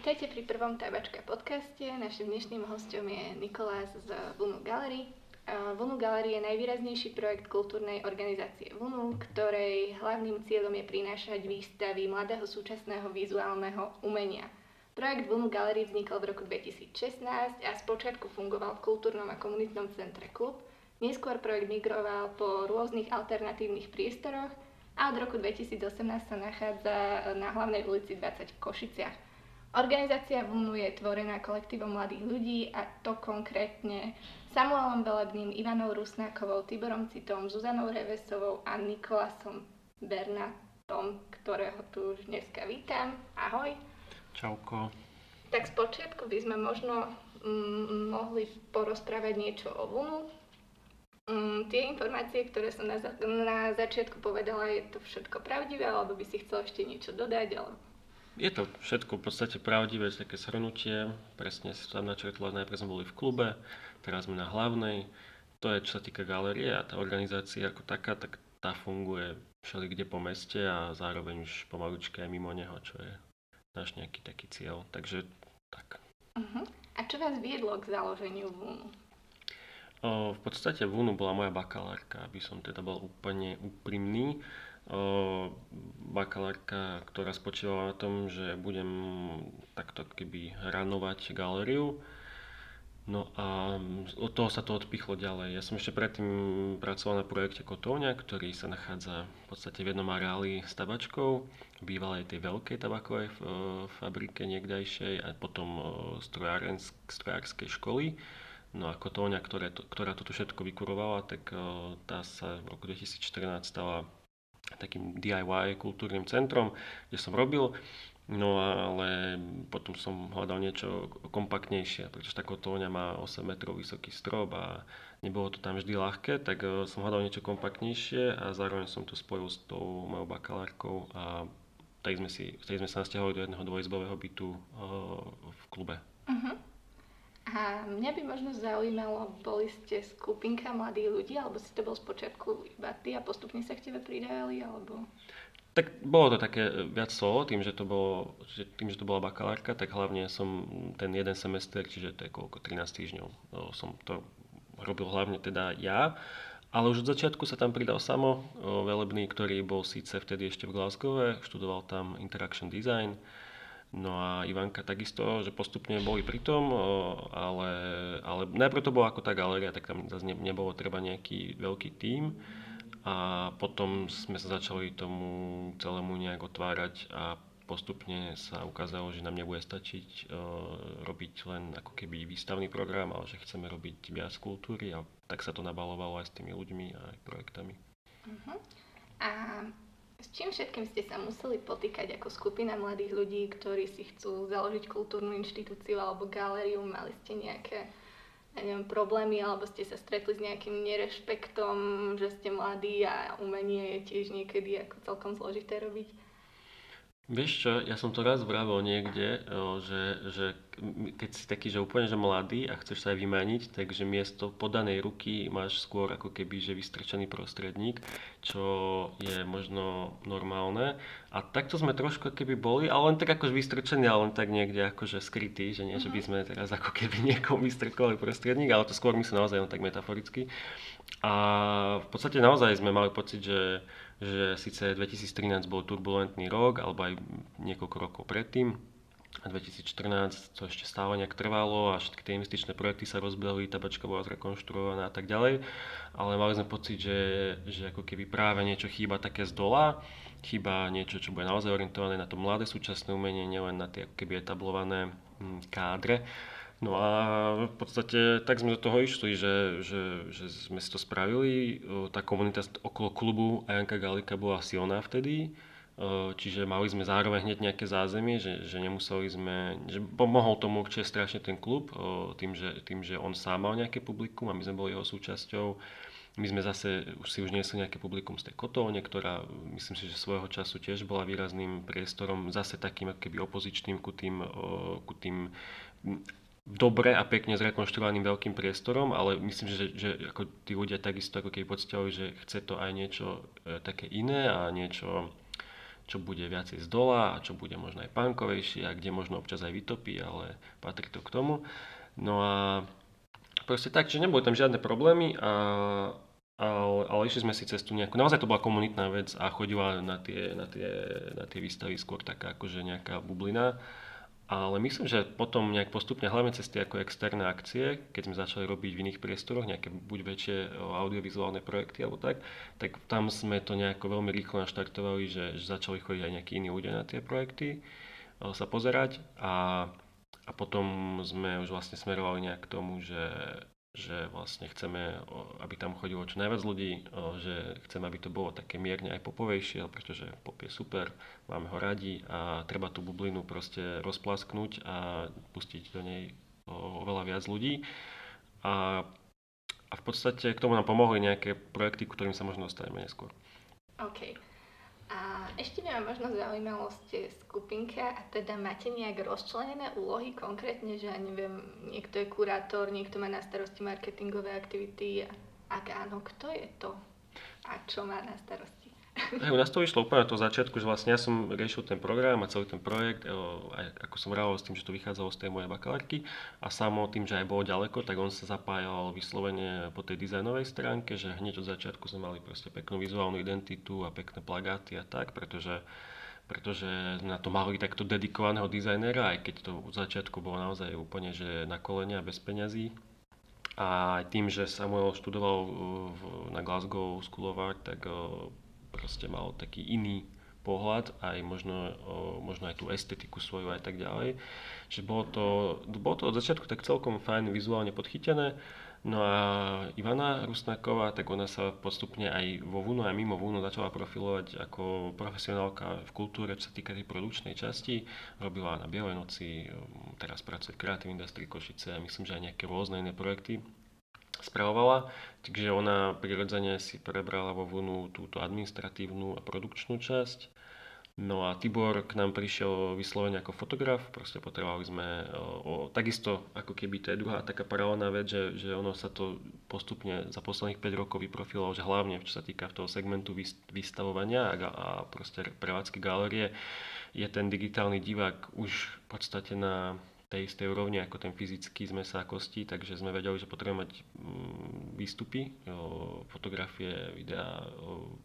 Vítajte pri prvom Tabačka podcaste. Našim dnešným hostom je Nikolás z Vunu Gallery. Vunu Gallery je najvýraznejší projekt kultúrnej organizácie Vunu, ktorej hlavným cieľom je prinášať výstavy mladého súčasného vizuálneho umenia. Projekt Vunu Gallery vznikol v roku 2016 a spočiatku fungoval v kultúrnom a komunitnom centre Klub. Neskôr projekt migroval po rôznych alternatívnych priestoroch a od roku 2018 sa nachádza na hlavnej ulici 20 v Košiciach. Organizácia VUNU je tvorená kolektívom mladých ľudí a to konkrétne Samuelom Velebným, Ivanou Rusnákovou, Tiborom Citom, Zuzanou Revesovou a Nikolasom Bernatom, ktorého tu už dneska vítam. Ahoj. Čauko. Tak spočiatku by sme možno mm, mohli porozprávať niečo o VUNu. Mm, tie informácie, ktoré som na, na začiatku povedala, je to všetko pravdivé, alebo by si chcel ešte niečo dodať, alebo je to všetko v podstate pravdivé, také shrnutie. Presne si tam načrtla, najprv sme boli v klube, teraz sme na hlavnej. To je, čo sa týka galerie a tá organizácia ako taká, tak tá funguje všeli kde po meste a zároveň už pomalučke aj mimo neho, čo je náš nejaký taký cieľ. Takže tak. Uh-huh. A čo vás viedlo k založeniu VUNu? O, v podstate VUNu bola moja bakalárka, aby som teda bol úplne úprimný bakalárka, ktorá spočívala na tom, že budem takto keby ranovať galériu. No a od toho sa to odpichlo ďalej. Ja som ešte predtým pracoval na projekte Kotovňa, ktorý sa nachádza v podstate v jednom areáli s tabačkou, bývalej tej veľkej tabakovej fabrike niekdajšej a potom strojárskej školy. No a Kotovňa, ktoré to, ktorá toto všetko vykurovala, tak tá sa v roku 2014 stala takým DIY kultúrnym centrom, kde som robil. No ale potom som hľadal niečo kompaktnejšie, pretože tá kotolňa má 8 metrov vysoký strop a nebolo to tam vždy ľahké, tak e, som hľadal niečo kompaktnejšie a zároveň som to spojil s tou mojou bakalárkou a tak sme, si, tak sme sa nasťahovali do jedného dvojizbového bytu uh, v klube. Uh-huh. A mňa by možno zaujímalo, boli ste skupinka mladých ľudí, alebo si to bol spočiatku iba ty a postupne sa k tebe pridávali, alebo... Tak bolo to také viac solo, tým, že to, bolo, že, tým, že to bola bakalárka, tak hlavne som ten jeden semester, čiže to je koľko, 13 týždňov, no, som to robil hlavne teda ja. Ale už od začiatku sa tam pridal Samo Velebný, ktorý bol síce vtedy ešte v Glasgow, študoval tam Interaction Design, No a Ivanka takisto, že postupne boli pri tom, ale, ale najprv to bolo ako tá galéria, tak tam zase nebolo treba nejaký veľký tím. A potom sme sa začali tomu celému nejak otvárať a postupne sa ukázalo, že nám nebude stačiť uh, robiť len ako keby výstavný program, ale že chceme robiť viac kultúry a tak sa to nabalovalo aj s tými ľuďmi a aj projektami. Uh-huh. A s čím všetkým ste sa museli potýkať ako skupina mladých ľudí, ktorí si chcú založiť kultúrnu inštitúciu alebo galériu? Mali ste nejaké ja neviem, problémy alebo ste sa stretli s nejakým nerešpektom, že ste mladí a umenie je tiež niekedy ako celkom zložité robiť? Vieš čo, ja som to raz vravil niekde, že, že keď si taký, že úplne že mladý a chceš sa aj vymaniť, takže miesto podanej ruky máš skôr ako keby, že vystrčený prostredník, čo je možno normálne. A takto sme trošku keby boli, ale len tak akože vystrčený, ale len tak niekde akože skrytý, že nie, že by mhm. sme teraz ako keby niekomu vystrkovali prostredník, ale to skôr myslím naozaj len tak metaforicky. A v podstate naozaj sme mali pocit, že že síce 2013 bol turbulentný rok, alebo aj niekoľko rokov predtým, a 2014 to ešte stále nejak trvalo a všetky tie investičné projekty sa rozbehli, tabačka bola zrekonštruovaná a tak ďalej, ale mali sme pocit, že, že ako keby práve niečo chýba také z dola, chýba niečo, čo bude naozaj orientované na to mladé súčasné umenie, nielen na tie ako keby etablované hm, kádre. No a v podstate tak sme do toho išli, že, že, že sme si to spravili. Tá komunita okolo klubu Ajanka Galika bola silná vtedy, čiže mali sme zároveň hneď nejaké zázemie, že, že nemuseli sme, že pomohol tomu určite strašne ten klub, tým že, tým, že on sám mal nejaké publikum a my sme boli jeho súčasťou. My sme zase už si už niesli nejaké publikum z tej kotovne, ktorá myslím si, že svojho času tiež bola výrazným priestorom, zase takým keby opozičným ku tým, ku tým dobre a pekne zrekonštruovaným veľkým priestorom, ale myslím, že, že ako tí ľudia takisto ako keby pocitili, že chce to aj niečo e, také iné a niečo, čo bude viacej z dola a čo bude možno aj pánkovejšie a kde možno občas aj vytopí, ale patrí to k tomu. No a proste tak, že neboli tam žiadne problémy a ale, ale išli sme si cestu nejakú, naozaj to bola komunitná vec a chodila na tie, na tie, na tie výstavy skôr taká akože nejaká bublina. Ale myslím, že potom nejak postupne, hlavne cez tie ako externé akcie, keď sme začali robiť v iných priestoroch, nejaké buď väčšie audiovizuálne projekty alebo tak, tak tam sme to nejako veľmi rýchlo naštartovali, že, že začali chodiť aj nejakí iní ľudia na tie projekty, sa pozerať. A, a potom sme už vlastne smerovali nejak k tomu, že, že vlastne chceme, aby tam chodilo čo najviac ľudí, že chceme, aby to bolo také mierne aj popovejšie, pretože pop je super, máme ho radi a treba tú bublinu proste rozplasknúť a pustiť do nej oveľa viac ľudí. A, a v podstate k tomu nám pomohli nejaké projekty, ktorým sa možno dostaneme neskôr. OK. A ešte by ma možno zaujímalo, ste skupinka a teda máte nejak rozčlenené úlohy konkrétne, že ja neviem, niekto je kurátor, niekto má na starosti marketingové aktivity. Ak áno, kto je to? A čo má na starosti? Hej, u nás to vyšlo úplne to začiatku, že vlastne ja som riešil ten program a celý ten projekt, aj ako som rával s tým, že to vychádzalo z tej mojej bakalárky a samo tým, že aj bolo ďaleko, tak on sa zapájal vyslovene po tej dizajnovej stránke, že hneď od začiatku sme mali proste peknú vizuálnu identitu a pekné plagáty a tak, pretože pretože na to mali takto dedikovaného dizajnera, aj keď to od začiatku bolo naozaj úplne že na kolenia bez peňazí. A tým, že Samuel študoval na Glasgow School of Art, tak proste mal taký iný pohľad, aj možno, možno aj tú estetiku svoju aj tak ďalej. Že bolo to, bolo to od začiatku tak celkom fajn vizuálne podchytené. No a Ivana Rusnáková, tak ona sa postupne aj vo VUNO aj mimo VUNO začala profilovať ako profesionálka v kultúre, čo sa týka tej produkčnej časti. Robila na Bielej noci, teraz pracuje v Creative Industry Košice a myslím, že aj nejaké rôzne iné projekty spravovala, takže ona prirodzene si prebrala vo VUNu túto administratívnu a produkčnú časť. No a Tibor k nám prišiel vyslovene ako fotograf, proste potrebovali sme o, o, takisto ako keby to je druhá taká paralelná vec, že, že ono sa to postupne za posledných 5 rokov vyprofilovalo, že hlavne čo sa týka toho segmentu vystavovania a, a proste prevádzky galérie, je ten digitálny divák už v podstate na tej istej úrovni ako ten fyzický sme sa kosti, takže sme vedeli, že potrebujeme mať mm, výstupy, fotografie, videá,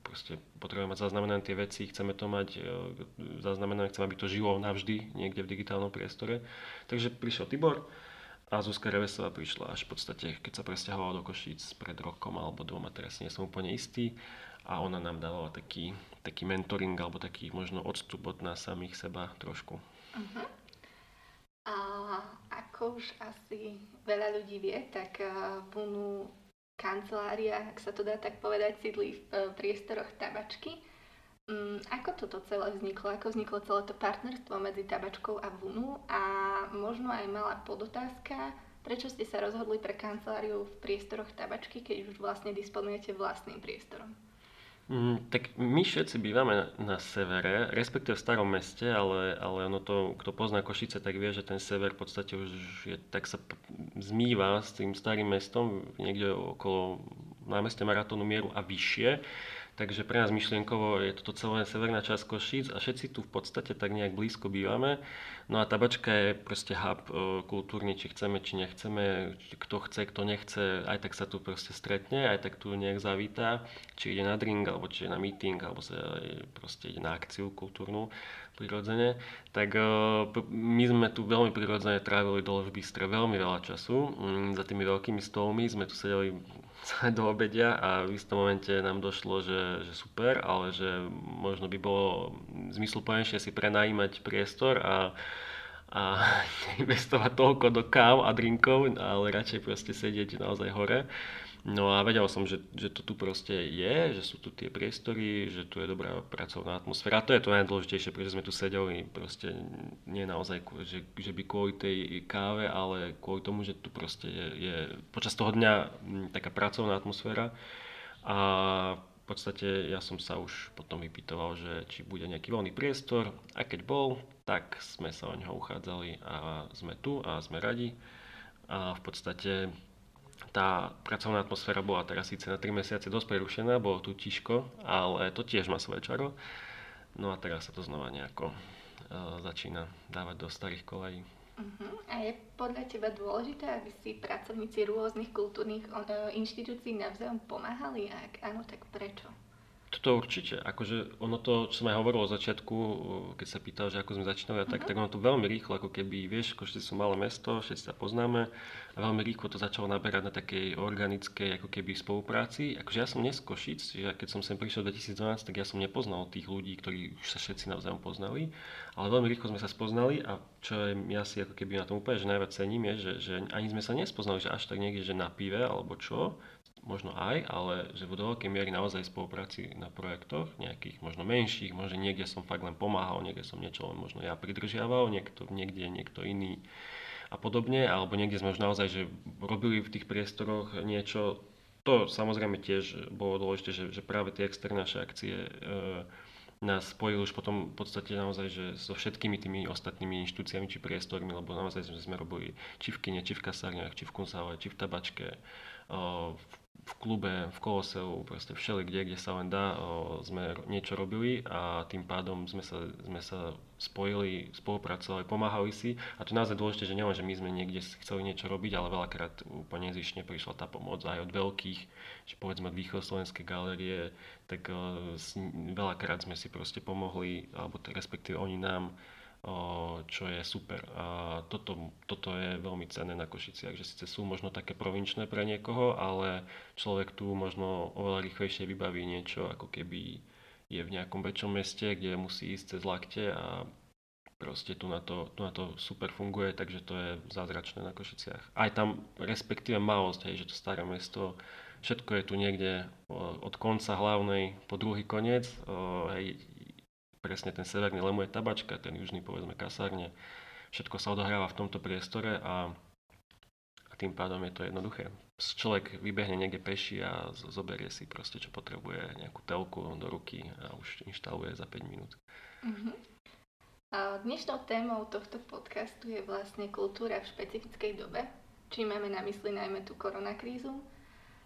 proste potrebujeme mať zaznamenané tie veci, chceme to mať zaznamenané, chceme, aby to žilo navždy niekde v digitálnom priestore. Takže prišiel Tibor a Zuzka Revesová prišla až v podstate, keď sa presťahovala do Košíc pred rokom alebo dvoma, teraz nie som úplne istý a ona nám dávala taký, taký mentoring alebo taký možno odstup od nás samých seba trošku. Uh-huh. Ako už asi veľa ľudí vie, tak Bunu kancelária, ak sa to dá tak povedať, sídli v e, priestoroch tabačky. Mm, ako toto celé vzniklo? Ako vzniklo celé to partnerstvo medzi tabačkou a Vunu? A možno aj malá podotázka, prečo ste sa rozhodli pre kanceláriu v priestoroch tabačky, keď už vlastne disponujete vlastným priestorom? Mm, tak my všetci bývame na, na severe, respektíve v starom meste, ale, ale ono to, kto pozná Košice, tak vie, že ten sever v podstate už je, tak sa zmýva s tým starým mestom niekde okolo námestia Maratónu Mieru a vyššie. Takže pre nás myšlienkovo je toto celé severná časť Košíc a všetci tu v podstate tak nejak blízko bývame. No a tabačka je proste hub e, kultúrny, či chceme, či nechceme, kto chce, kto nechce, aj tak sa tu proste stretne, aj tak tu nejak zavítá, či ide na drink, alebo či ide na meeting, alebo sa proste ide na akciu kultúrnu prirodzene, tak e, my sme tu veľmi prirodzene trávili dole v Bystre veľmi veľa času. Mm, za tými veľkými stolmi sme tu sedeli do obedia a v istom momente nám došlo, že, že super, ale že možno by bolo zmysluplnejšie si prenajímať priestor a, a investovať toľko do káv a drinkov, ale radšej proste sedieť naozaj hore. No a vedel som, že, že to tu proste je, že sú tu tie priestory, že tu je dobrá pracovná atmosféra. A to je to najdôležitejšie, pretože sme tu sedeli proste nie naozaj, že, že by kvôli tej káve, ale kvôli tomu, že tu proste je, je počas toho dňa taká pracovná atmosféra. A v podstate ja som sa už potom vypytoval, že či bude nejaký voľný priestor a keď bol, tak sme sa o neho uchádzali a sme tu a sme radi. A v podstate tá pracovná atmosféra bola teraz síce na 3 mesiace dosť prerušená, bolo tu tiško, ale to tiež má svoje čaro. No a teraz sa to znova nejako uh, začína dávať do starých kolejí. Uh-huh. A je podľa teba dôležité, aby si pracovníci rôznych kultúrnych uh, inštitúcií navzájom pomáhali? A ak áno, tak prečo? To určite. Akože ono to, čo som aj hovoril od začiatku, keď sa pýtal, že ako sme začínali, uh-huh. tak, mhm. tak ono to veľmi rýchlo, ako keby, vieš, Košice sú malé mesto, všetci sa poznáme a veľmi rýchlo to začalo naberať na takej organickej, ako keby spolupráci. Akože ja som dnes Košic, že keď som sem prišiel v 2012, tak ja som nepoznal tých ľudí, ktorí už sa všetci navzájom poznali, ale veľmi rýchlo sme sa spoznali a čo je, ja si ako keby na tom úplne, že najviac cením je, že, že ani sme sa nespoznali, že až tak niekde, že na pive alebo čo, možno aj, ale že do veľkej miery naozaj spolupráci na projektoch, nejakých možno menších, možno niekde som fakt len pomáhal, niekde som niečo len možno ja pridržiaval, niekto, niekde niekto iný a podobne, alebo niekde sme už naozaj, že robili v tých priestoroch niečo, to samozrejme tiež bolo dôležité, že, že práve tie externé akcie e, nás spojili už potom v podstate naozaj, že so všetkými tými ostatnými inštitúciami či priestormi, lebo naozaj sme, sme robili či v kine, či v kasárniach, či v kunsále, či v tabačke, v v klube, v Koloseu, proste všeli kde, kde sa len dá, sme niečo robili a tým pádom sme sa, sme sa spojili, spolupracovali, pomáhali si. A to je naozaj dôležité, že nielen, že my sme niekde chceli niečo robiť, ale veľakrát úplne nezišne prišla tá pomoc aj od veľkých, že povedzme od východoslovenskej galérie, tak veľakrát sme si proste pomohli, alebo respektíve oni nám čo je super. A toto, toto je veľmi cenné na Košiciach, že síce sú možno také provinčné pre niekoho, ale človek tu možno oveľa rýchlejšie vybaví niečo, ako keby je v nejakom väčšom meste, kde musí ísť cez lakte a proste tu na to, tu na to super funguje, takže to je zázračné na Košiciach. Aj tam respektíve malosť, hej, že to staré mesto, všetko je tu niekde od konca hlavnej po druhý koniec, hej, presne ten severný Lemo je tabačka, ten južný povedzme kasárne. Všetko sa odohráva v tomto priestore a, a tým pádom je to jednoduché. Človek vybehne niekde peši a zoberie si proste, čo potrebuje, nejakú telku do ruky a už inštaluje za 5 minút. Uh-huh. A dnešnou témou tohto podcastu je vlastne kultúra v špecifickej dobe, či máme na mysli najmä tú koronakrízu,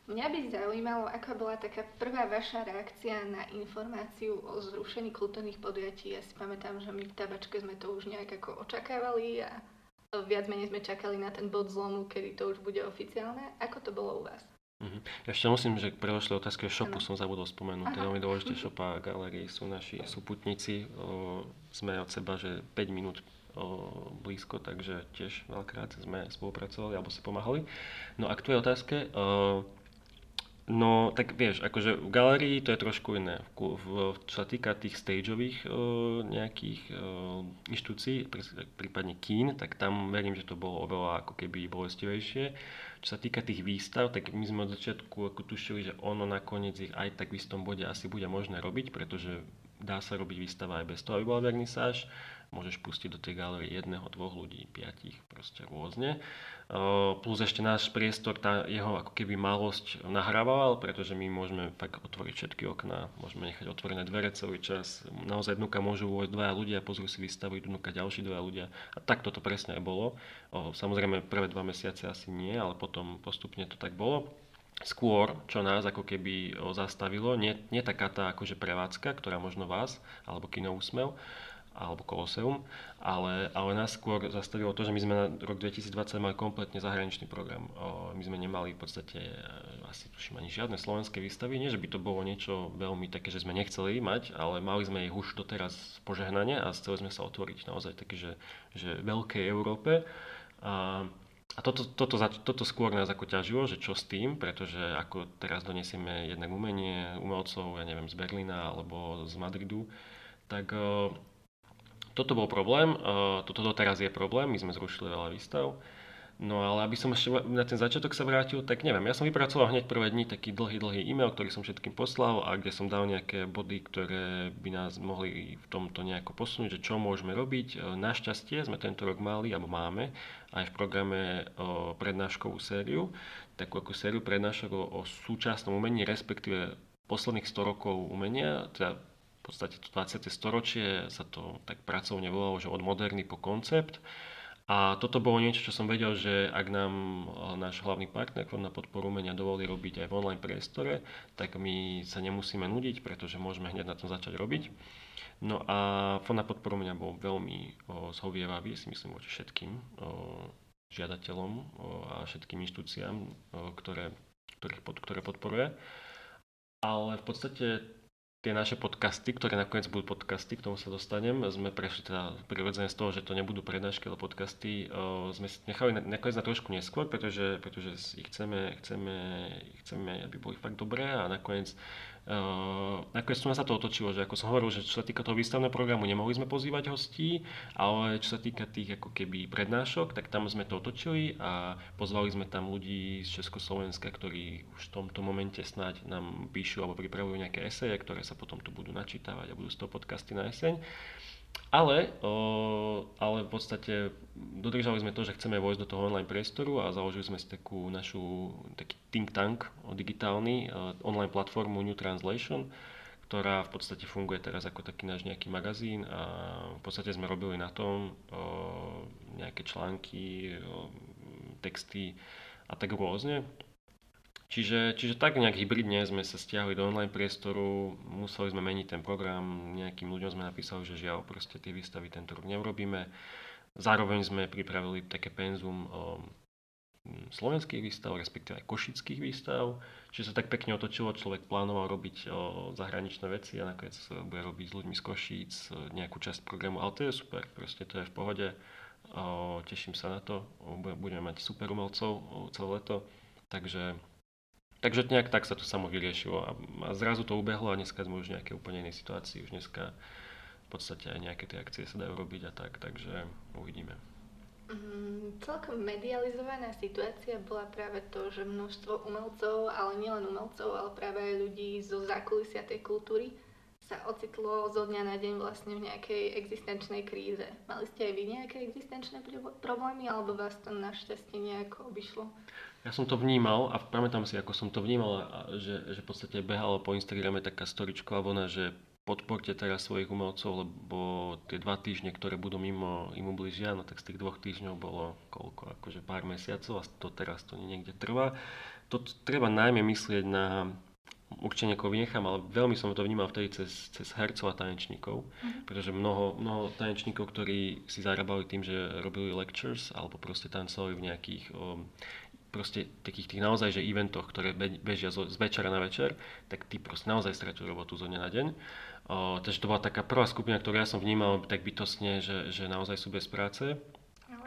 Mňa by zaujímalo, aká bola taká prvá vaša reakcia na informáciu o zrušení kultúrnych podujatí. Ja si pamätám, že my v tabačke sme to už nejak ako očakávali a viac menej sme čakali na ten bod zlomu, kedy to už bude oficiálne. Ako to bolo u vás? Mm-hmm. Ešte musím, že k predošlej otázke šopu ano. som zabudol spomenúť. To je veľmi dôležité, šopa a galerii sú naši súputníci. O, sme od seba, že 5 minút blízko, takže tiež veľkrát sme spolupracovali alebo si pomáhali. No a k tvojej otázke, No, tak vieš, akože v galerii to je trošku iné. V, v, čo sa týka tých stageových uh, nejakých uh, inštitúcií, prípadne kín, tak tam verím, že to bolo oveľa ako keby bolestivejšie. Čo sa týka tých výstav, tak my sme od začiatku ako tušili, že ono nakoniec ich aj tak v istom bode asi bude možné robiť, pretože dá sa robiť výstava aj bez toho, aby bola vernisáž. Môžeš pustiť do tej galerie jedného, dvoch ľudí, piatich, proste rôzne plus ešte náš priestor, tá jeho ako keby malosť nahrával, pretože my môžeme tak otvoriť všetky okná, môžeme nechať otvorené dvere celý čas. Naozaj dnuka môžu uvojť dvaja ľudia, pozrú si výstavu, dnuka ďalší dvaja ľudia. A tak toto presne aj bolo. Samozrejme prvé dva mesiace asi nie, ale potom postupne to tak bolo. Skôr, čo nás ako keby zastavilo, nie, nie taká tá akože prevádzka, ktorá možno vás, alebo kino úsmev, alebo Koloseum, ale, ale nás skôr zastavilo to, že my sme na rok 2020 mali kompletne zahraničný program. My sme nemali v podstate e, asi tuším ani žiadne slovenské výstavy, nie že by to bolo niečo veľmi také, že sme nechceli mať, ale mali sme ich už doteraz požehnanie a chceli sme sa otvoriť naozaj také, že, že veľkej Európe. A, a toto, toto, toto skôr nás ako ťažilo, že čo s tým, pretože ako teraz donesieme jednak umenie umelcov, ja neviem, z Berlína alebo z Madridu, tak toto bol problém, toto doteraz je problém, my sme zrušili veľa výstav. No ale aby som ešte na ten začiatok sa vrátil, tak neviem, ja som vypracoval hneď prvé dni taký dlhý, dlhý e-mail, ktorý som všetkým poslal a kde som dal nejaké body, ktoré by nás mohli v tomto nejako posunúť, že čo môžeme robiť. Našťastie sme tento rok mali, alebo máme, aj v programe o prednáškovú sériu, takú ako sériu prednášok o, o súčasnom umení, respektíve posledných 100 rokov umenia, teda podstate to 20. storočie sa to tak pracovne volalo, že od moderny po koncept. A toto bolo niečo, čo som vedel, že ak nám náš hlavný partner Fond na podporu umenia dovolí robiť aj v online priestore, tak my sa nemusíme nudiť, pretože môžeme hneď na tom začať robiť. No a Fond na podporu umenia bol veľmi o, zhovievavý, si myslím, voči všetkým o, žiadateľom o, a všetkým inštitúciám, o, ktoré, ktorých pod, ktoré podporuje. Ale v podstate tie naše podcasty, ktoré nakoniec budú podcasty, k tomu sa dostanem, sme prešli teda prirodzene z toho, že to nebudú prednášky, ale podcasty, uh, sme si nechali nakoniec na trošku neskôr, pretože, pretože ich chceme, chceme, chceme, aby boli fakt dobré a nakoniec Uh, nakoniec sa to otočilo, že ako som hovoril, že čo sa týka toho výstavného programu, nemohli sme pozývať hostí, ale čo sa týka tých ako keby prednášok, tak tam sme to otočili a pozvali sme tam ľudí z Československa, ktorí už v tomto momente snáď nám píšu alebo pripravujú nejaké eseje, ktoré sa potom tu budú načítavať a budú z toho podcasty na jeseň. Ale, o, ale v podstate dodržali sme to, že chceme vojsť do toho online priestoru a založili sme si takú našu taký think tank digitálny, online platformu New Translation, ktorá v podstate funguje teraz ako taký náš nejaký magazín a v podstate sme robili na tom o, nejaké články, o, texty a tak rôzne. Čiže, čiže tak nejak hybridne sme sa stiahli do online priestoru, museli sme meniť ten program, nejakým ľuďom sme napísali, že žiaľ, proste tie výstavy tento rok neurobíme. Zároveň sme pripravili také penzum mm, slovenských výstav, respektíve aj košických výstav. Čiže sa tak pekne otočilo, človek plánoval robiť o, zahraničné veci a nakoniec bude robiť s ľuďmi z Košíc nejakú časť programu, ale to je super, proste to je v pohode. O, teším sa na to, budeme mať super umelcov celé leto, takže Takže nejak tak sa to samo vyriešilo a, a zrazu to ubehlo a dneska sme už v nejakej úplne inej situácii. Už dneska v podstate aj nejaké tie akcie sa dajú robiť a tak, takže uvidíme. Mm, celkom medializovaná situácia bola práve to, že množstvo umelcov, ale nielen umelcov, ale práve aj ľudí zo zákulisia tej kultúry sa ocitlo zo dňa na deň vlastne v nejakej existenčnej kríze. Mali ste aj vy nejaké existenčné problémy, alebo vás to našťastie nejako obišlo? Ja som to vnímal a pamätám si, ako som to vnímal, že, že v podstate behalo po Instagrame taká storičková vlna, že podporte teraz svojich umelcov, lebo tie dva týždne, ktoré budú mimo im ubližia, no tak z tých dvoch týždňov bolo koľko, akože pár mesiacov a to teraz to niekde trvá. To treba najmä myslieť na určite niekoho vynechám, ale veľmi som to vnímal vtedy cez, cez hercov a tanečníkov, mm-hmm. pretože mnoho, mnoho tanečníkov, ktorí si zarábali tým, že robili lectures alebo proste tancovali v nejakých um, proste takých tých naozaj, že eventoch, ktoré bežia z večera na večer, tak tí proste naozaj straťujú robotu zo dňa na deň. O, takže to bola taká prvá skupina, ktorú ja som vnímal tak bytostne, že, že naozaj sú bez práce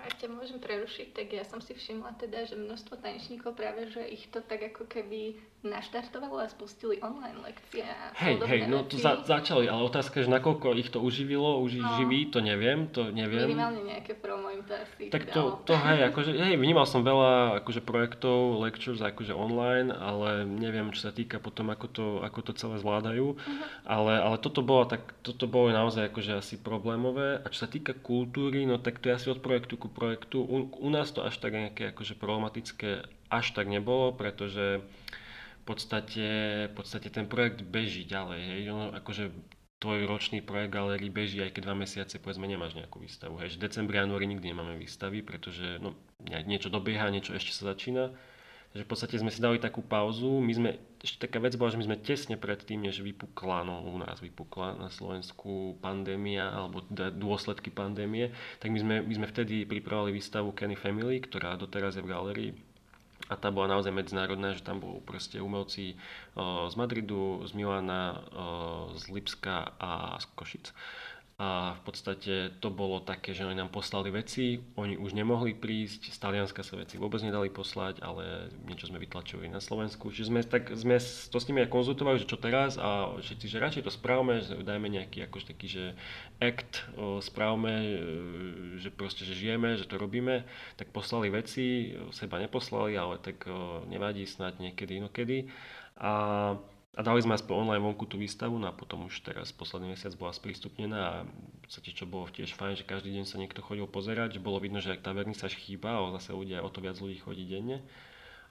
ak ťa môžem prerušiť, tak ja som si všimla teda, že množstvo tanečníkov práve, že ich to tak ako keby naštartovalo a spustili online lekcie Hej, hej, no to za, začali, ale otázka je, že nakoľko ich to uživilo, už no. živí, to neviem, to neviem. Minimálne nejaké promo im to asi Tak to, to hej, akože, hej, vnímal som veľa akože projektov, lectures akože online, ale neviem, čo sa týka potom, ako to, ako to celé zvládajú, uh-huh. ale, ale toto bolo tak, toto bolo naozaj akože asi problémové a čo sa týka kultúry, no tak to je asi od projektu ku projektu. U, u nás to až tak nejaké akože problematické až tak nebolo, pretože v podstate, v podstate ten projekt beží ďalej. Hej. Ono, akože tvoj ročný projekt galerii beží, aj keď dva mesiace povedzme nemáš nejakú výstavu. Hej. V decembri, januári nikdy nemáme výstavy, pretože no, niečo dobieha, niečo ešte sa začína. Takže v podstate sme si dali takú pauzu. My sme, ešte taká vec bola, že my sme tesne pred tým, než vypukla, no u nás vypukla na Slovensku pandémia, alebo dôsledky pandémie, tak my sme, my sme vtedy pripravili výstavu Kenny Family, ktorá doteraz je v galerii a tá bola naozaj medzinárodná, že tam boli proste umelci z Madridu, z Milana, z Lipska a z Košic a v podstate to bolo také, že oni nám poslali veci, oni už nemohli prísť, z Talianska sa veci vôbec nedali poslať, ale niečo sme vytlačili na Slovensku. Čiže sme, tak, sme to s nimi aj konzultovali, že čo teraz a všetci, že radšej to správame, že dajme nejaký akož taký, že act, o, správame, e, že proste, že žijeme, že to robíme, tak poslali veci, seba neposlali, ale tak nevadí, snáď niekedy inokedy. A a dali sme aspoň online vonku tú výstavu, no a potom už teraz posledný mesiac bola sprístupnená a v podstate čo bolo tiež fajn, že každý deň sa niekto chodil pozerať, že bolo vidno, že ak tá vernisáž chýba, ale zase ľudia o to viac ľudí chodí denne.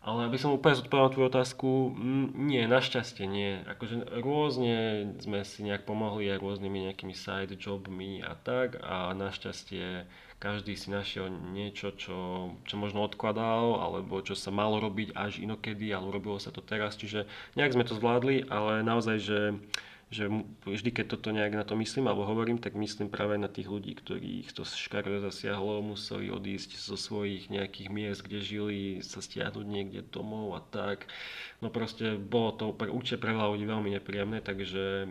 Ale aby som úplne zodpovedal tvoju otázku, nie, našťastie nie. Akože rôzne sme si nejak pomohli aj rôznymi nejakými side jobmi a tak a našťastie každý si našiel niečo, čo, čo možno odkladal, alebo čo sa malo robiť až inokedy, ale urobilo sa to teraz. Čiže nejak sme to zvládli, ale naozaj, že že vždy, keď toto nejak na to myslím alebo hovorím, tak myslím práve na tých ľudí, ktorých to škaredo zasiahlo, museli odísť zo svojich nejakých miest, kde žili, sa stiahnuť niekde domov a tak. No proste bolo to pre, určite pre ľudí veľmi nepríjemné, takže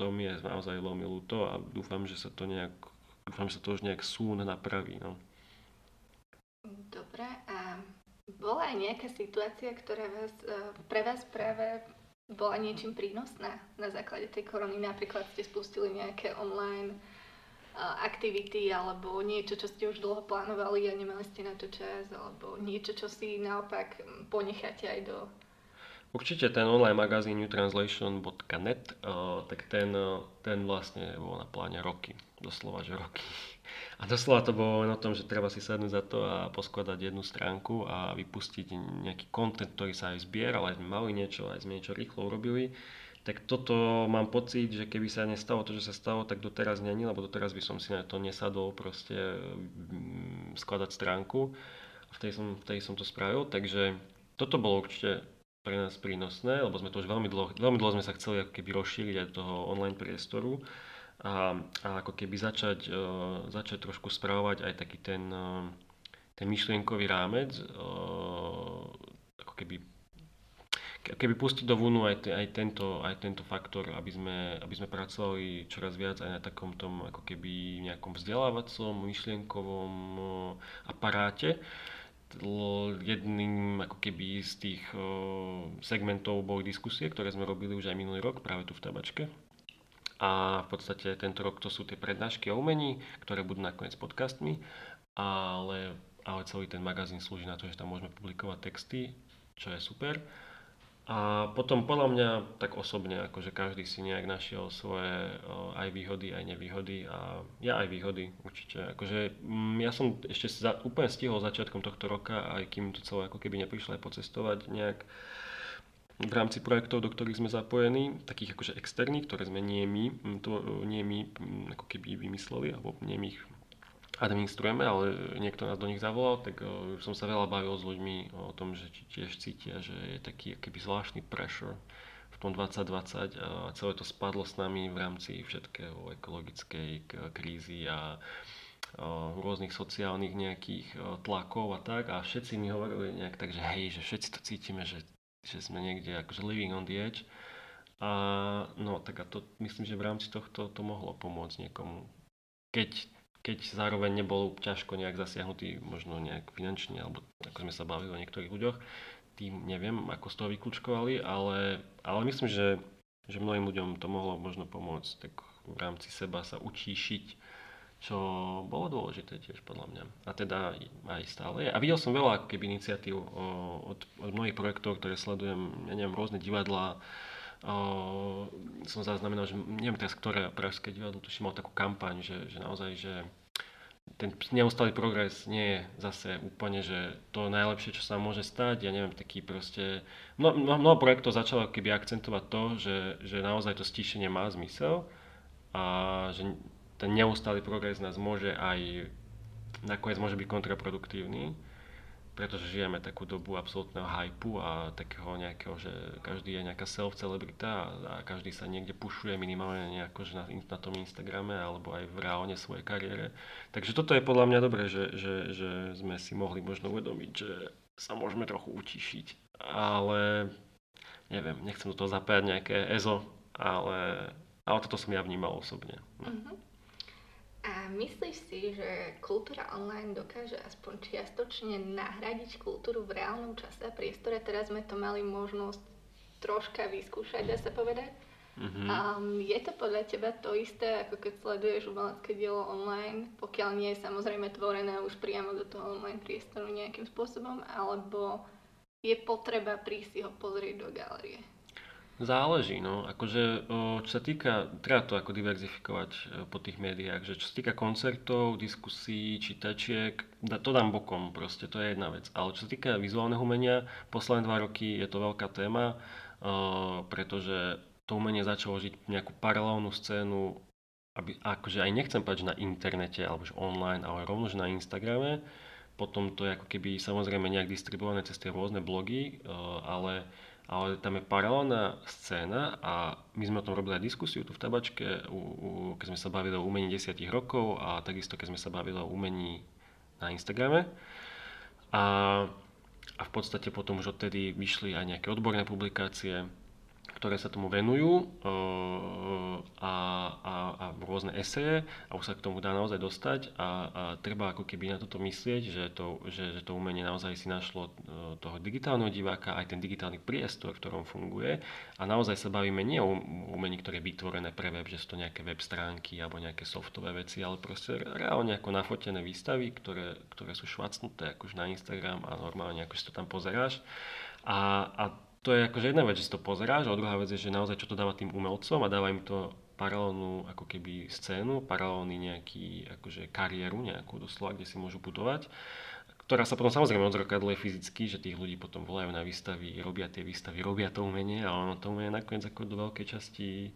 to mi je naozaj veľmi ľúto a dúfam, že sa to nejak, dúfam, že sa to už nejak sún napraví. No. Dobre, a bola aj nejaká situácia, ktorá vás, e, pre vás práve bola niečím prínosná na základe tej korony? Napríklad ste spustili nejaké online aktivity alebo niečo, čo ste už dlho plánovali a nemali ste na to čas alebo niečo, čo si naopak ponecháte aj do... Určite ten online magazín newtranslation.net, tak ten, ten vlastne bol na pláne roky, doslova, že roky. A doslova to bolo len o tom, že treba si sadnúť za to a poskladať jednu stránku a vypustiť nejaký kontent, ktorý sa aj zbieral, aj sme mali niečo, aj sme niečo rýchlo urobili. Tak toto mám pocit, že keby sa nestalo to, že sa stalo, tak doteraz není, lebo doteraz by som si na to nesadol proste mm, skladať stránku. Vtedy som, vtedy som to spravil, takže toto bolo určite pre nás prínosné, lebo sme to už veľmi dlho, veľmi dlho sme sa chceli ako keby rozšíriť aj do toho online priestoru a, a ako keby začať, uh, začať trošku spravovať aj taký ten, uh, ten myšlienkový rámec, uh, ako keby keby pustiť do vúnu aj, te, aj, tento, aj tento faktor, aby sme, aby sme pracovali čoraz viac aj na takom tom ako keby nejakom vzdelávacom, myšlienkovom aparáte. Jedným ako keby z tých segmentov boli diskusie, ktoré sme robili už aj minulý rok práve tu v tabačke a v podstate tento rok to sú tie prednášky o umení, ktoré budú nakoniec podcastmi, ale, ale celý ten magazín slúži na to, že tam môžeme publikovať texty, čo je super. A potom podľa mňa tak osobne, akože každý si nejak našiel svoje aj výhody, aj nevýhody a ja aj výhody určite. Akože mm, ja som ešte za, úplne stihol začiatkom tohto roka, aj kým to celé ako keby neprišlo aj pocestovať nejak v rámci projektov, do ktorých sme zapojení, takých akože externých, ktoré sme nie my, to nie my ako keby vymysleli, alebo nie my ich administrujeme, ale niekto nás do nich zavolal, tak uh, som sa veľa bavil s ľuďmi o tom, že tiež cítia, že je taký keby zvláštny pressure v tom 2020 a celé to spadlo s nami v rámci všetkého ekologickej krízy a rôznych sociálnych nejakých tlakov a tak. A všetci mi hovorili nejak tak, že hej, že všetci to cítime, že že sme niekde akože living on the edge. A no tak a to myslím, že v rámci tohto to mohlo pomôcť niekomu. Keď, keď zároveň nebol ťažko nejak zasiahnutý možno nejak finančne, alebo ako sme sa bavili o niektorých ľuďoch, tým neviem, ako z toho vyklúčkovali, ale, ale myslím, že, že mnohým ľuďom to mohlo možno pomôcť tak v rámci seba sa učíšiť čo bolo dôležité tiež podľa mňa. A teda aj stále je. A videl som veľa keby iniciatív od, od mnohých projektov, ktoré sledujem, ja neviem, rôzne divadlá. O, som zaznamenal, že neviem teraz, ktoré pražské divadlo, tuším, mal takú kampaň, že, že naozaj, že ten neustály progres nie je zase úplne, že to najlepšie, čo sa môže stať. Ja neviem, taký proste... Mnoho, mnoho projektov začalo keby akcentovať to, že, že naozaj to stíšenie má zmysel a že ten neustály progres nás môže aj nakoniec môže byť kontraproduktívny, pretože žijeme takú dobu absolútneho hypu a takého nejakého, že každý je nejaká self-celebrita a, každý sa niekde pušuje minimálne nejako, že na, na tom Instagrame alebo aj v reálne svojej kariére. Takže toto je podľa mňa dobré, že, že, že sme si mohli možno uvedomiť, že sa môžeme trochu utišiť. Ale neviem, nechcem do toho zapájať nejaké EZO, ale, ale toto som ja vnímal osobne. Mm-hmm. A myslíš si, že kultúra online dokáže aspoň čiastočne nahradiť kultúru v reálnom čase a priestore? Teraz sme to mali možnosť troška vyskúšať, dá sa povedať. Mm-hmm. Um, je to podľa teba to isté, ako keď sleduješ umelecké dielo online, pokiaľ nie je samozrejme tvorené už priamo do toho online priestoru nejakým spôsobom, alebo je potreba prísť si ho pozrieť do galerie? Záleží, no. Akože, čo sa týka, treba to ako diverzifikovať e, po tých médiách, že čo sa týka koncertov, diskusí, čítačiek, to dám bokom proste, to je jedna vec. Ale čo sa týka vizuálneho umenia, posledné dva roky je to veľká téma, pretože to umenie začalo žiť nejakú paralelnú scénu, aby, akože aj nechcem povedať, na internete alebo že online, ale rovno, že na Instagrame. Potom to je ako keby samozrejme nejak distribuované cez tie rôzne blogy, ale ale tam je paralelná scéna a my sme o tom robili aj diskusiu tu v tabačke, u, u, keď sme sa bavili o umení 10 rokov a takisto keď sme sa bavili o umení na Instagrame. A, a v podstate potom už odtedy vyšli aj nejaké odborné publikácie, ktoré sa tomu venujú eh, a, a, a rôzne eseje a už sa k tomu dá naozaj dostať a, a treba ako keby na toto myslieť, že to, že, že to umenie naozaj si našlo eh, toho digitálneho diváka, aj ten digitálny priestor, v ktorom funguje. A naozaj sa bavíme nie o umení, ktoré je vytvorené pre web, že sú to nejaké web stránky alebo nejaké softové veci, ale proste reálne ako nafotené výstavy, ktoré, ktoré sú švacnuté akož na Instagram a normálne ako si to tam pozeráš. A, a to je akože jedna vec, že si to pozeráš, a druhá vec je, že naozaj čo to dáva tým umelcom a dáva im to paralelnú ako keby scénu, paralelný nejaký akože kariéru nejakú doslova, kde si môžu budovať ktorá sa potom samozrejme odzrkadluje fyzicky, že tých ľudí potom volajú na výstavy, robia tie výstavy, robia to umenie a ono to umenie nakoniec ako do veľkej časti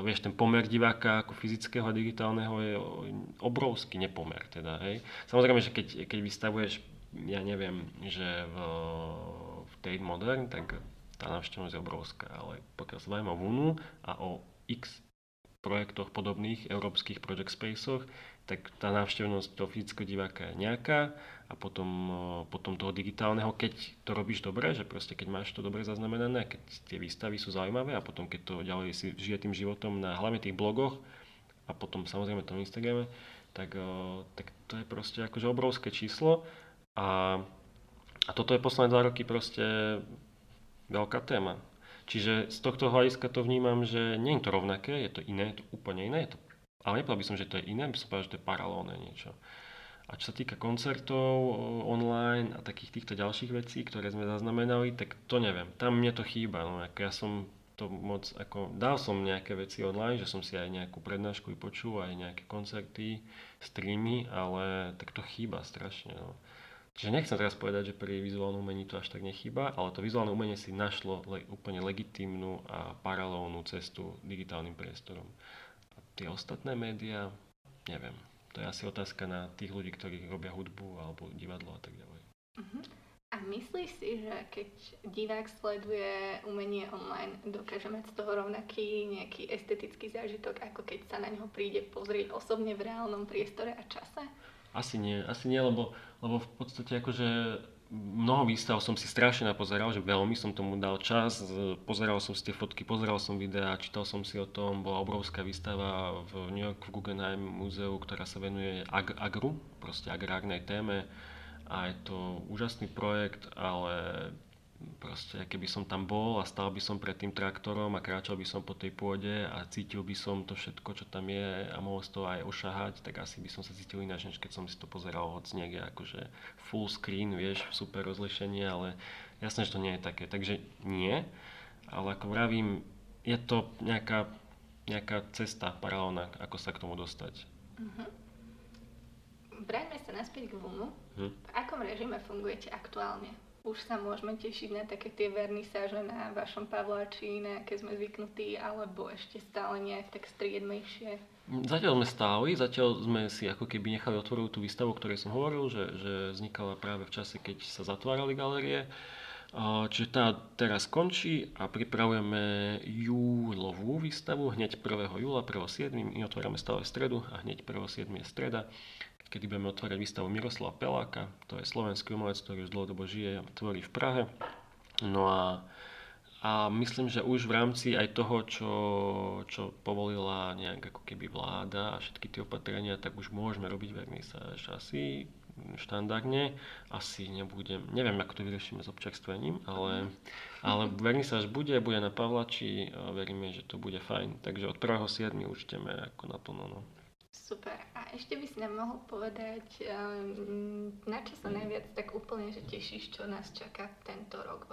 vieš, ten pomer diváka ako fyzického a digitálneho je obrovský nepomer. Teda, hej. Samozrejme, že keď, keď vystavuješ, ja neviem, že v, v Tate Modern, tak tá návštevnosť je obrovská, ale pokiaľ sa bavíme o Vunu a o X projektoch podobných európskych project spaceoch, tak tá návštevnosť toho fyzického diváka je nejaká a potom, potom toho digitálneho, keď to robíš dobre, že proste keď máš to dobre zaznamenané, keď tie výstavy sú zaujímavé a potom keď to ďalej si žije tým životom na hlavne tých blogoch a potom samozrejme tom Instagrame, tak, tak to je proste akože obrovské číslo a, a toto je posledné dva roky proste veľká téma. Čiže z tohto hľadiska to vnímam, že nie je to rovnaké, je to iné, je to úplne iné. Je to, ale nepovedal by som, že to je iné, by som povedal, že to je paralelné niečo. A čo sa týka koncertov online a takých týchto ďalších vecí, ktoré sme zaznamenali, tak to neviem. Tam mne to chýba. No, ako ja som to moc, ako, dal som nejaké veci online, že som si aj nejakú prednášku vypočul, aj nejaké koncerty, streamy, ale tak to chýba strašne. No. Čiže nechcem teraz povedať, že pri vizuálnom umení to až tak nechýba, ale to vizuálne umenie si našlo le, úplne legitímnu a paralelnú cestu digitálnym priestorom. A tie ostatné médiá, neviem. To je asi otázka na tých ľudí, ktorí robia hudbu alebo divadlo a tak ďalej. Uh-huh. A myslíš si, že keď divák sleduje umenie online, dokáže mať z toho rovnaký nejaký estetický zážitok, ako keď sa na neho príde pozrieť osobne v reálnom priestore a čase? Asi nie, asi nie, lebo, lebo v podstate akože mnoho výstav som si strašne napozeral, že veľmi som tomu dal čas, pozeral som si tie fotky, pozeral som videá, čítal som si o tom, bola obrovská výstava v New York v Guggenheim múzeu, ktorá sa venuje ag- agru, proste agrárnej téme. A je to úžasný projekt, ale proste keby som tam bol a stal by som pred tým traktorom a kráčal by som po tej pôde a cítil by som to všetko, čo tam je a mohol z toho aj ošahať, tak asi by som sa cítil ináč, než keď som si to pozeral hoď niekde akože full screen, vieš, super rozlišenie, ale jasné, že to nie je také. Takže nie, ale ako vravím, je to nejaká, nejaká cesta paralelná, ako sa k tomu dostať. Uh-huh. Vráťme sa naspäť k VUMu. Uh-huh. V akom režime fungujete aktuálne? Už sa môžeme tešiť na také tie vernisáže na vašom Pavláči, na aké sme zvyknutí, alebo ešte stále nejak tak striedmejšie? Zatiaľ sme stáli, zatiaľ sme si ako keby nechali otvoriť tú výstavu, o ktorej som hovoril, že, že vznikala práve v čase, keď sa zatvárali galerie. Čiže tá teraz končí a pripravujeme júlovú výstavu hneď 1. júla, 1.7. My otvárame stále stredu a hneď 1.7. je streda kedy budeme otvárať výstavu Miroslava Peláka. To je slovenský umelec, ktorý už dlhodobo žije a tvorí v Prahe. No a, a myslím, že už v rámci aj toho, čo, čo povolila nejak ako keby vláda a všetky tie opatrenia, tak už môžeme robiť vernisáž asi štandardne. Asi nebudem, neviem, ako to vyriešime s občerstvením, ale, ale vernisáž bude, bude na Pavlači a veríme, že to bude fajn. Takže od 1.7. už ideme ako naplno. No. Super. A ešte by si nám mohol povedať, ehm, na čo sa najviac tak úplne že tešíš, čo nás čaká tento rok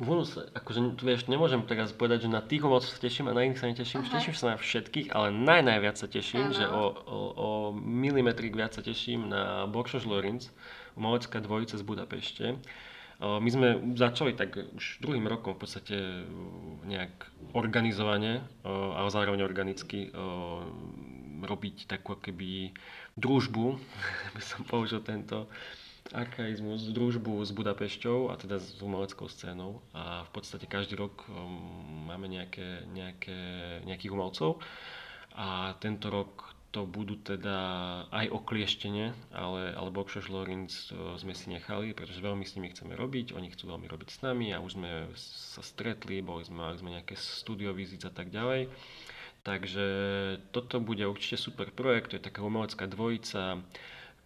vo sa, akože tu vieš, nemôžem teraz povedať, že na tých moc sa teším a na iných sa neteším. Aha. Teším sa na všetkých, ale naj, najviac sa teším, ano. že o, o, o milimetrik viac sa teším na Boršoš Lorenz, umelecká dvojica z Budapešte. My sme začali tak už druhým rokom v podstate nejak organizovane, ale zároveň organicky robiť takú keby družbu, by som použil tento archaizmus, družbu s Budapešťou a teda s umeleckou scénou a v podstate každý rok um, máme nejaké, nejaké, nejakých umelcov a tento rok to budú teda aj oklieštenie, ale, ale Bokšoš Lorenz sme si nechali, pretože veľmi s nimi chceme robiť, oni chcú veľmi robiť s nami a už sme sa stretli, boli sme, mali sme nejaké studiovizit a tak ďalej. Takže toto bude určite super projekt, to je taká umelecká dvojica,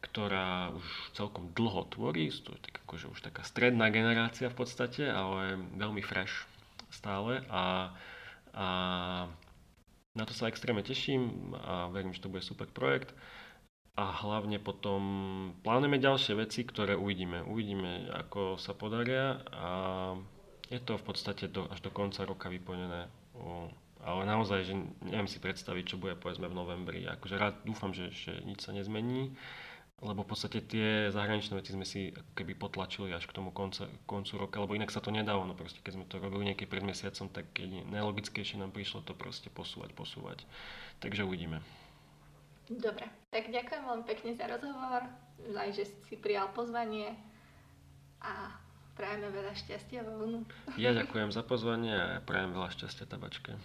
ktorá už celkom dlho tvorí, to je tak akože už taká stredná generácia v podstate, ale veľmi fresh stále a, a na to sa extrémne teším a verím, že to bude super projekt. A hlavne potom plánujeme ďalšie veci, ktoré uvidíme. Uvidíme, ako sa podaria a je to v podstate do, až do konca roka vyplnené. Ale naozaj, že neviem si predstaviť, čo bude povedzme v novembri. Akože rád dúfam, že, že nič sa nezmení lebo v podstate tie zahraničné veci sme si keby potlačili až k tomu konca, koncu roka, lebo inak sa to nedalo, no proste keď sme to robili niekedy pred mesiacom, tak keď najlogickejšie nám prišlo to proste posúvať, posúvať. Takže uvidíme. Dobre, tak ďakujem veľmi pekne za rozhovor, aj že si prijal pozvanie a prajeme veľa šťastia vo vlnu. Ja ďakujem za pozvanie a prajem veľa šťastia tabačke.